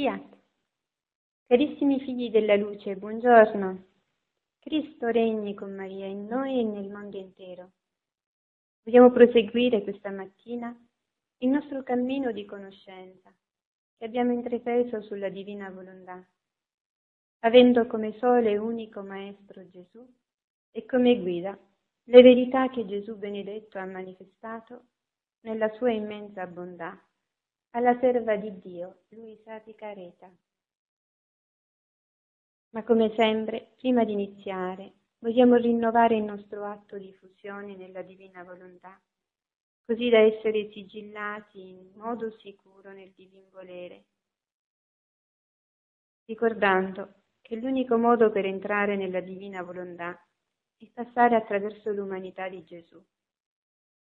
Fiat. Carissimi figli della luce, buongiorno. Cristo regni con Maria in noi e nel mondo intero. Vogliamo proseguire questa mattina il nostro cammino di conoscenza che abbiamo intrapreso sulla divina volontà, avendo come sole unico Maestro Gesù e come guida le verità che Gesù benedetto ha manifestato nella sua immensa bontà alla serva di Dio, Luisa Picareta. Ma come sempre, prima di iniziare, vogliamo rinnovare il nostro atto di fusione nella divina volontà, così da essere sigillati in modo sicuro nel divin volere, ricordando che l'unico modo per entrare nella divina volontà è passare attraverso l'umanità di Gesù.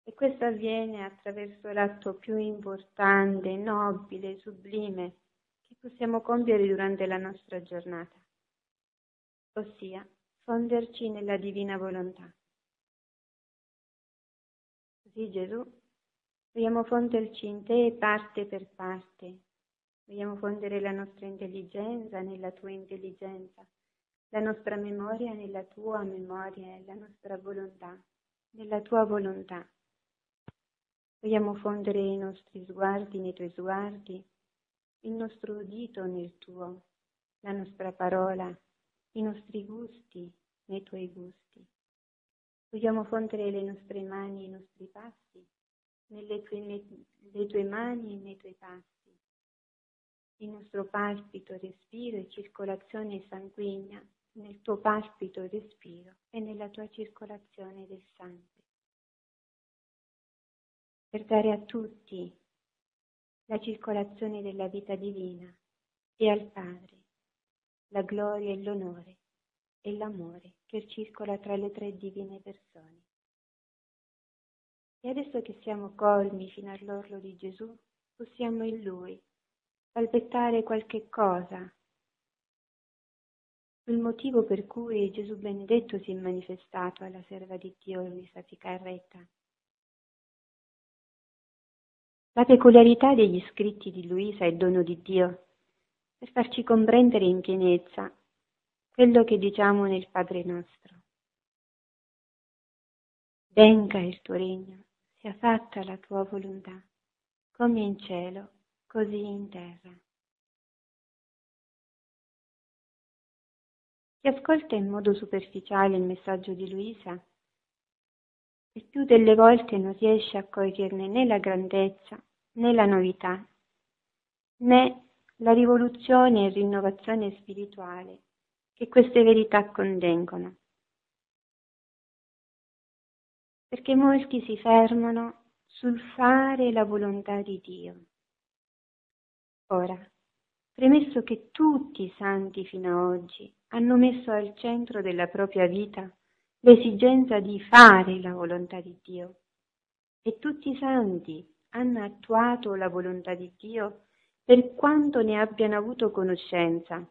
E questo avviene attraverso l'atto più importante, nobile, sublime che possiamo compiere durante la nostra giornata, ossia fonderci nella divina volontà. Così Gesù, vogliamo fonderci in te parte per parte, vogliamo fondere la nostra intelligenza nella tua intelligenza, la nostra memoria nella tua memoria la nostra volontà nella tua volontà. Vogliamo fondere i nostri sguardi nei tuoi sguardi, il nostro udito nel tuo, la nostra parola, i nostri gusti nei tuoi gusti. Vogliamo fondere le nostre mani e i nostri passi nelle tue, le tue mani e nei tuoi passi. Il nostro palpito, respiro e circolazione sanguigna nel tuo palpito respiro e nella tua circolazione del sangue per dare a tutti la circolazione della vita divina e al Padre la gloria e l'onore e l'amore che circola tra le tre divine persone. E adesso che siamo colmi fino all'orlo di Gesù, possiamo in Lui balbettare qualche cosa sul motivo per cui Gesù benedetto si è manifestato alla serva di Dio Luisa Ficarretta la peculiarità degli scritti di Luisa è dono di Dio per farci comprendere in pienezza quello che diciamo nel Padre nostro. Venga il tuo regno, sia fatta la tua volontà, come in cielo, così in terra. Chi ascolta in modo superficiale il messaggio di Luisa il più delle volte non riesce a coglierne né la grandezza né la novità, né la rivoluzione e rinnovazione spirituale che queste verità contengono. Perché molti si fermano sul fare la volontà di Dio. Ora, premesso che tutti i santi fino ad oggi hanno messo al centro della propria vita l'esigenza di fare la volontà di Dio. E tutti i santi hanno attuato la volontà di Dio per quanto ne abbiano avuto conoscenza.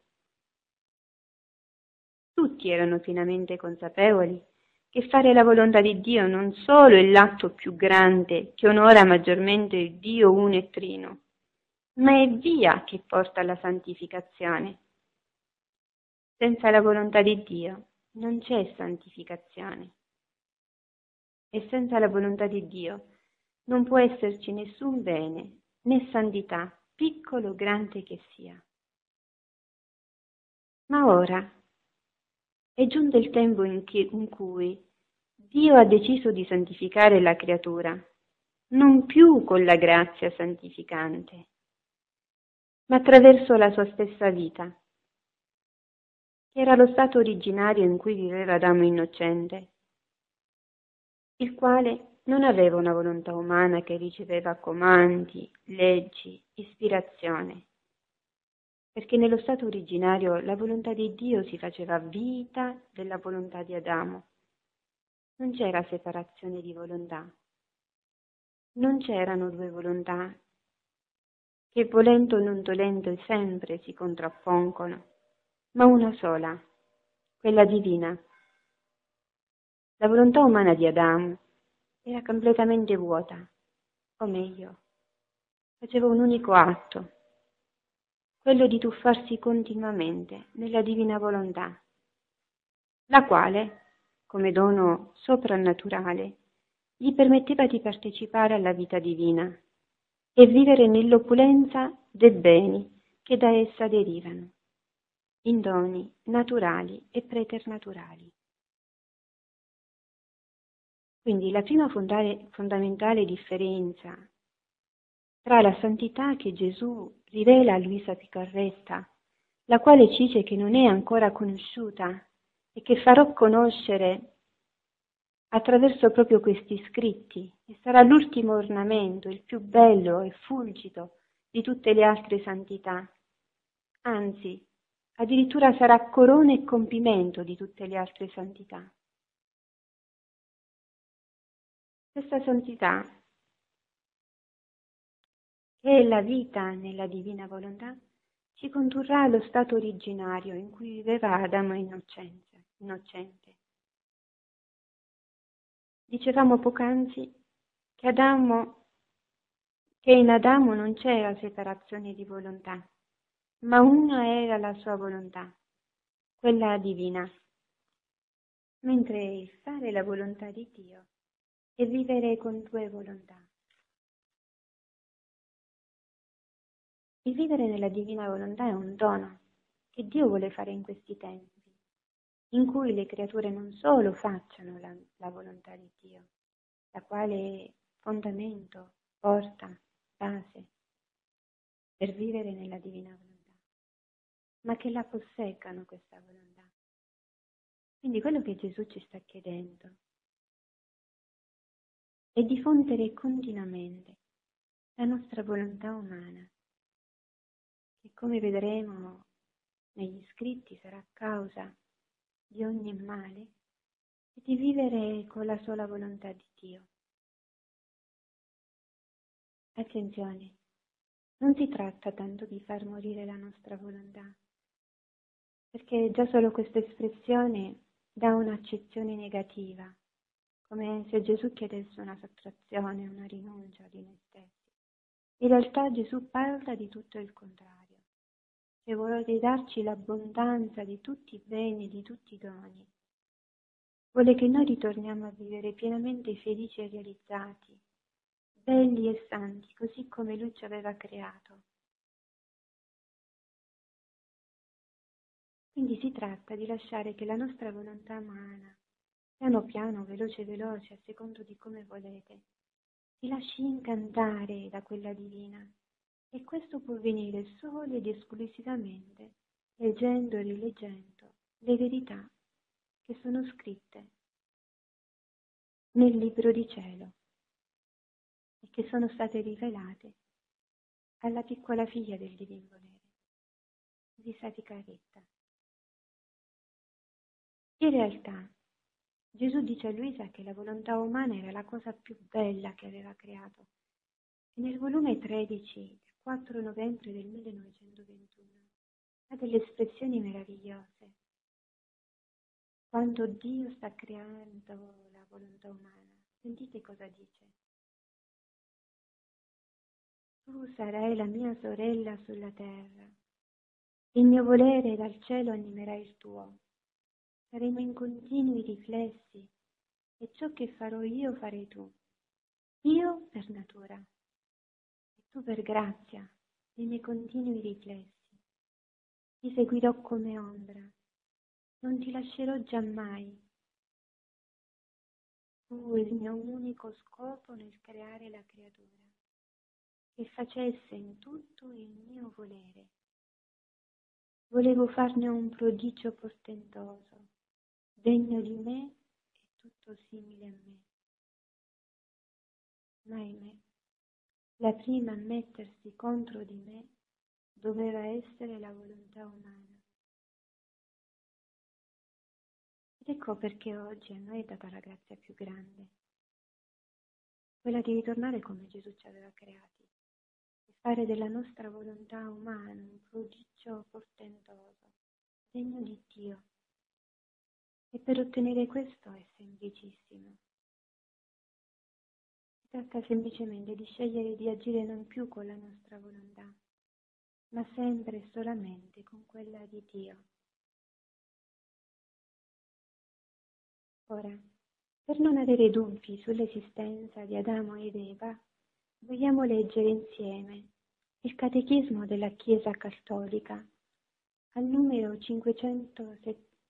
Tutti erano pienamente consapevoli che fare la volontà di Dio non solo è l'atto più grande che onora maggiormente il Dio uno e trino, ma è via che porta alla santificazione. Senza la volontà di Dio non c'è santificazione. E senza la volontà di Dio non può esserci nessun bene né santità, piccolo o grande che sia. Ma ora è giunto il tempo in, che, in cui Dio ha deciso di santificare la creatura, non più con la grazia santificante, ma attraverso la sua stessa vita era lo stato originario in cui viveva Adamo innocente, il quale non aveva una volontà umana che riceveva comandi, leggi, ispirazione, perché nello stato originario la volontà di Dio si faceva vita della volontà di Adamo. Non c'era separazione di volontà, non c'erano due volontà che volendo o non dolendo sempre si contrappongono ma una sola, quella divina. La volontà umana di Adamo era completamente vuota, o meglio, faceva un unico atto, quello di tuffarsi continuamente nella divina volontà, la quale, come dono soprannaturale, gli permetteva di partecipare alla vita divina e vivere nell'opulenza dei beni che da essa derivano, in doni naturali e preternaturali. Quindi la prima fondamentale differenza tra la santità che Gesù rivela a Luisa Picarretta, la quale ci dice che non è ancora conosciuta e che farò conoscere attraverso proprio questi scritti e sarà l'ultimo ornamento, il più bello e fulgido di tutte le altre santità. Anzi, addirittura sarà corona e compimento di tutte le altre santità. Questa santità che è la vita nella divina volontà, ci condurrà allo stato originario in cui viveva Adamo innocente. Dicevamo poc'anzi che, Adamo, che in Adamo non c'era separazione di volontà, ma una era la sua volontà, quella divina, mentre fare la volontà di Dio è vivere con due volontà. Il vivere nella divina volontà è un dono che Dio vuole fare in questi tempi, in cui le creature non solo facciano la, la volontà di Dio, la quale è fondamento, porta, base per vivere nella divina volontà, ma che la posseccano questa volontà. Quindi quello che Gesù ci sta chiedendo è diffondere continuamente la nostra volontà umana che come vedremo negli scritti sarà causa di ogni male e di vivere con la sola volontà di Dio. Attenzione, non si tratta tanto di far morire la nostra volontà, perché già solo questa espressione dà un'accezione negativa, come se Gesù chiedesse una sottrazione, una rinuncia di noi stessi. In realtà Gesù parla di tutto il contrario e vuole darci l'abbondanza di tutti i beni, di tutti i doni. Vuole che noi ritorniamo a vivere pienamente felici e realizzati, belli e santi, così come Lui ci aveva creato. Quindi si tratta di lasciare che la nostra volontà umana, piano piano, veloce veloce, a secondo di come volete, si lasci incantare da quella divina e questo può avvenire solo ed esclusivamente leggendo e rileggendo le verità che sono scritte nel libro di cielo e che sono state rivelate alla piccola figlia del Divin Volere, di Sati Caretta. In realtà Gesù dice a Luisa che la volontà umana era la cosa più bella che aveva creato e nel volume 13 4 novembre del 1921 ha delle espressioni meravigliose. Quando Dio sta creando la volontà umana, sentite cosa dice. Tu sarai la mia sorella sulla terra, il mio volere dal cielo animerà il tuo. Saremo in continui riflessi e ciò che farò io farai tu. Io per natura tu per grazia dei miei continui riflessi. Ti seguirò come ombra, non ti lascerò giammai. Tu il mio unico scopo nel creare la creatura, che facesse in tutto il mio volere. Volevo farne un prodigio portentoso, degno di me e tutto simile a me. Ma ahimè, la prima a mettersi contro di me doveva essere la volontà umana. Ed ecco perché oggi a noi è data la grazia più grande, quella di ritornare come Gesù ci aveva creati e fare della nostra volontà umana un prodigio portentoso, degno di Dio. E per ottenere questo è semplicissimo tratta semplicemente di scegliere di agire non più con la nostra volontà, ma sempre e solamente con quella di Dio. Ora, per non avere dubbi sull'esistenza di Adamo ed Eva, vogliamo leggere insieme il Catechismo della Chiesa Cattolica al numero 500,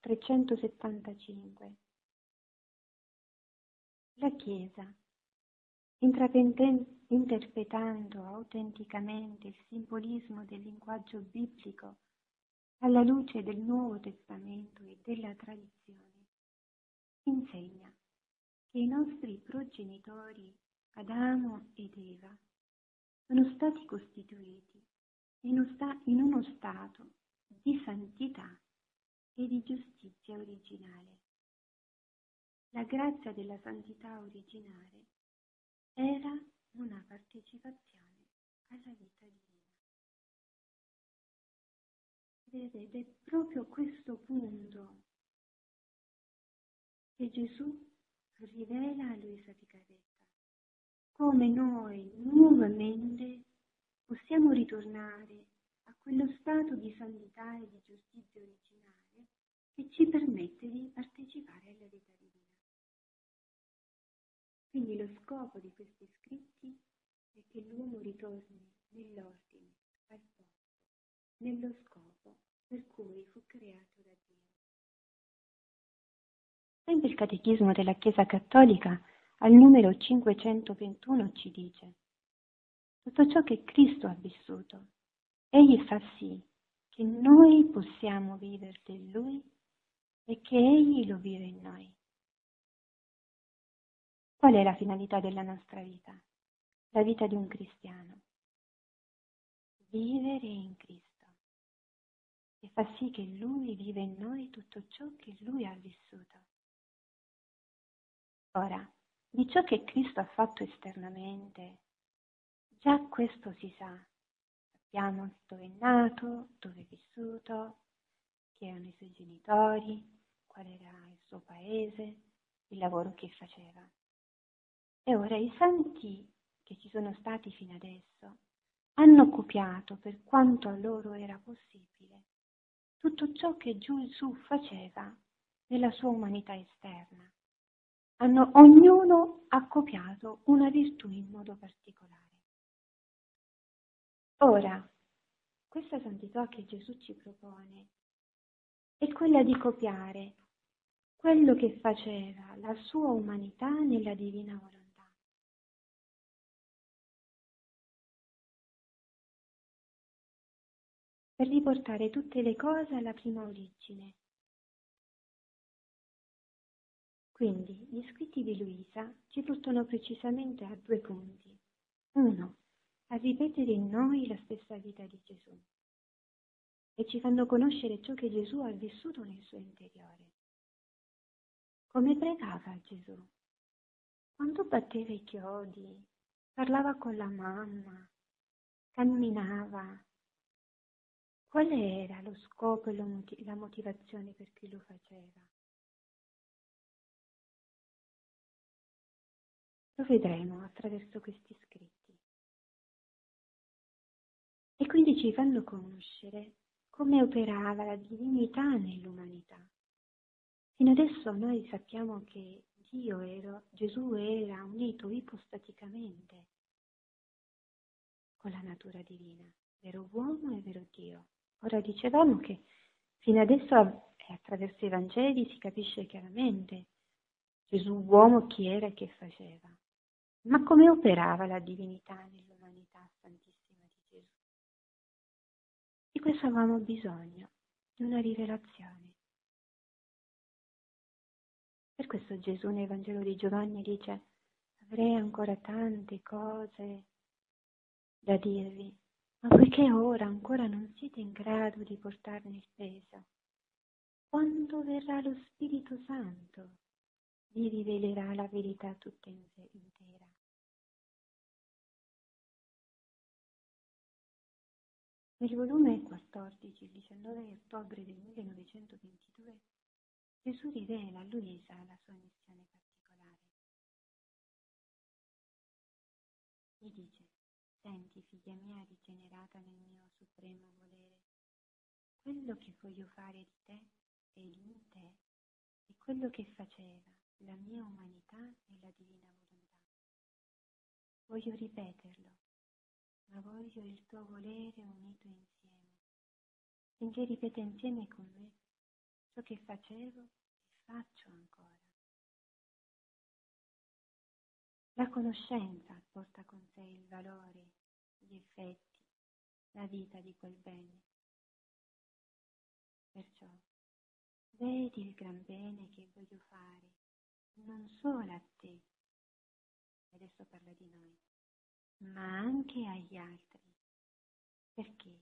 375. La Chiesa, interpretando autenticamente il simbolismo del linguaggio biblico alla luce del Nuovo Testamento e della tradizione, insegna che i nostri progenitori Adamo ed Eva sono stati costituiti in uno stato di santità e di giustizia originale. La grazia della santità originale era una partecipazione alla vita divina. Ed è proprio questo punto che Gesù rivela a Luisa Picaretta, come noi nuovamente possiamo ritornare a quello stato di santità e di giustizia originale che ci permette di partecipare alla vita divina. Quindi lo scopo di questi scritti è che l'uomo ritorni nell'ordine, al posto, nello scopo per cui fu creato da Dio. Sempre il Catechismo della Chiesa Cattolica al numero 521 ci dice tutto ciò che Cristo ha vissuto, egli fa sì che noi possiamo vivere in Lui e che Egli lo vive in noi. Qual è la finalità della nostra vita? La vita di un cristiano. Vivere in Cristo e fa sì che Lui vive in noi tutto ciò che Lui ha vissuto. Ora, di ciò che Cristo ha fatto esternamente, già questo si sa. Sappiamo dove è nato, dove è vissuto, chi erano i suoi genitori, qual era il suo paese, il lavoro che faceva. E ora i santi che ci sono stati fino adesso hanno copiato per quanto a loro era possibile tutto ciò che Gesù faceva nella sua umanità esterna. Hanno, ognuno ha copiato una virtù in modo particolare. Ora, questa santità che Gesù ci propone è quella di copiare quello che faceva la sua umanità nella divina volontà. per riportare tutte le cose alla prima origine. Quindi gli scritti di Luisa ci portano precisamente a due punti. Uno, a ripetere in noi la stessa vita di Gesù e ci fanno conoscere ciò che Gesù ha vissuto nel suo interiore. Come pregava Gesù? Quando batteva i chiodi, parlava con la mamma, camminava, Qual era lo scopo e la motivazione per cui lo faceva? Lo vedremo attraverso questi scritti. E quindi ci fanno conoscere come operava la divinità nell'umanità. Fino adesso noi sappiamo che Dio era, Gesù era unito ipostaticamente con la natura divina, vero uomo e vero Dio. Ora dicevamo che fino adesso attraverso i Vangeli si capisce chiaramente Gesù uomo chi era e che faceva. Ma come operava la divinità nell'umanità santissima? Di questo avevamo bisogno, di una rivelazione. Per questo Gesù nel Vangelo di Giovanni dice avrei ancora tante cose da dirvi, ma poiché ora ancora non siete in grado di portarne il peso, quando verrà lo Spirito Santo, vi rivelerà la verità tutta intera. Nel volume 14, il 19 ottobre del 1922, Gesù rivela a Luisa la sua missione particolare. Gli dice, Senti, figlia mia rigenerata nel mio supremo volere, quello che voglio fare di te e in te è quello che faceva la mia umanità e la divina volontà. Voglio ripeterlo, ma voglio il tuo volere unito insieme, finché ripete insieme con me ciò che facevo e faccio ancora. La conoscenza porta con sé il valore, gli effetti, la vita di quel bene. Perciò vedi il gran bene che voglio fare, non solo a te, adesso parla di noi, ma anche agli altri. Perché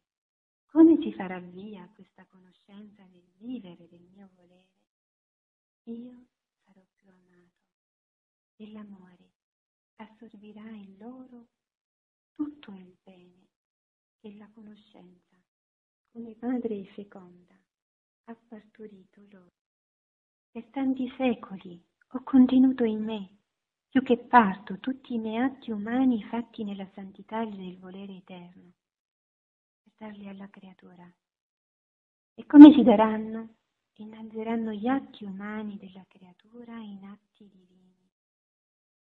come si farà via questa conoscenza nel vivere del mio volere, io sarò più amato e l'amore assorbirà in loro tutto il bene che la conoscenza, come madre feconda, ha partorito loro. Per tanti secoli ho contenuto in me, più che parto, tutti i miei atti umani fatti nella santità del volere eterno, per darli alla creatura. E come si daranno? Innalzeranno gli atti umani della creatura in atti divini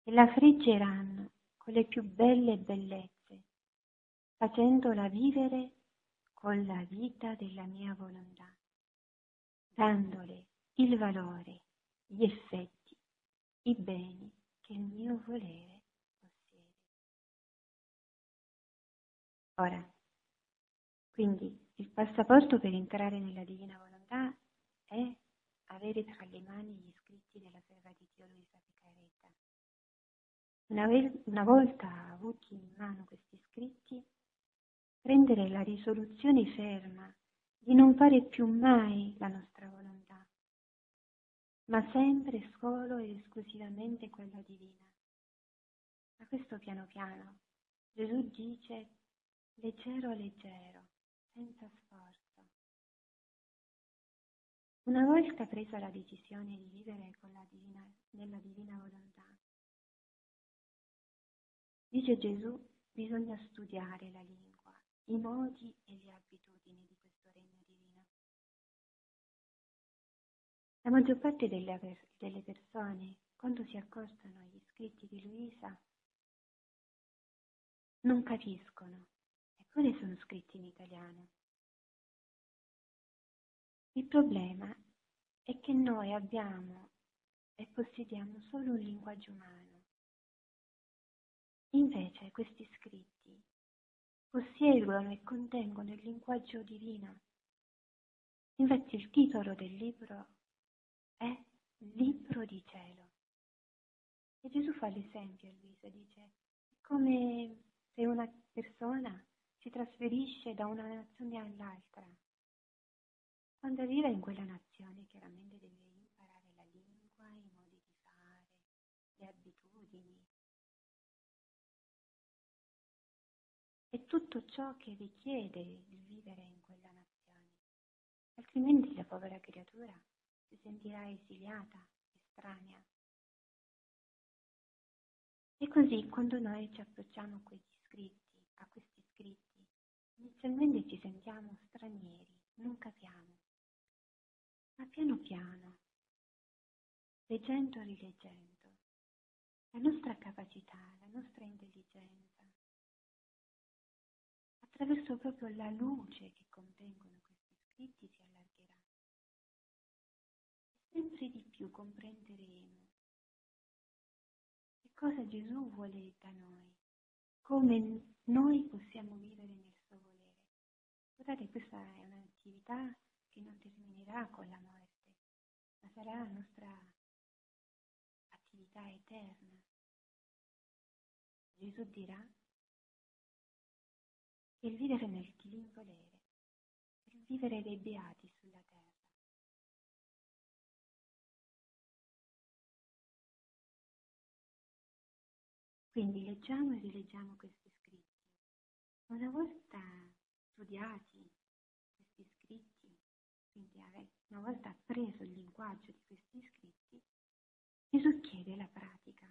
e la friggeranno con le più belle bellezze, facendola vivere con la vita della mia volontà, dandole il valore, gli effetti, i beni che il mio volere possiede. Ora, quindi il passaporto per entrare nella divina volontà è avere tra le mani gli scritti della serva di Dio Luisa Picaretta una, una volta avuti in mano questi scritti, prendere la risoluzione ferma di non fare più mai la nostra volontà, ma sempre solo ed esclusivamente quella divina. Ma questo piano piano Gesù dice leggero leggero, senza sforzo. Una volta presa la decisione di vivere divina, nella divina volontà, Dice Gesù, bisogna studiare la lingua, i modi e le abitudini di La maggior parte delle, delle persone, quando si accostano agli scritti di Luisa, non capiscono, eppure sono scritti in italiano. Il problema è che noi abbiamo e possediamo solo un linguaggio umano Invece questi scritti possiedono e contengono il linguaggio divino. Infatti il titolo del libro è Libro di cielo. E Gesù fa l'esempio a Luisa, dice, come se una persona si trasferisce da una nazione all'altra. Quando arriva in quella nazione chiaramente deve imparare la lingua, i modi di fare, le abitudini, e tutto ciò che richiede il vivere in quella nazione, altrimenti la povera creatura si sentirà esiliata, estranea. E così quando noi ci approcciamo a questi scritti, a questi scritti, inizialmente ci sentiamo stranieri, non capiamo, ma piano piano, leggendo e rileggendo, la nostra capacità, la nostra intelligenza, attraverso proprio la luce che contengono questi scritti si sempre di più comprenderemo che cosa Gesù vuole da noi, come noi possiamo vivere nel suo volere. Guardate, questa è un'attività che non terminerà con la morte, ma sarà la nostra attività eterna. Gesù dirà il vivere nel divin volere, il vivere dei beati Quindi leggiamo e rileggiamo questi scritti. Una volta studiati questi scritti, quindi una volta appreso il linguaggio di questi scritti, Gesù chiede la pratica.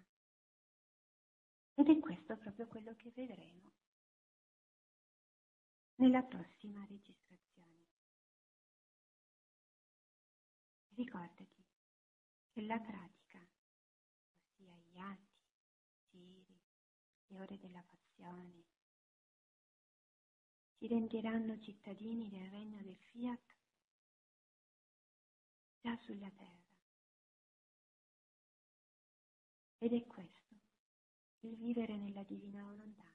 Ed è questo proprio quello che vedremo nella prossima registrazione. Ricordati che la pratica, ossia gli atti, i giri, le ore della passione, ci renderanno cittadini del regno del fiat già sulla terra. Ed è questo il vivere nella divina volontà.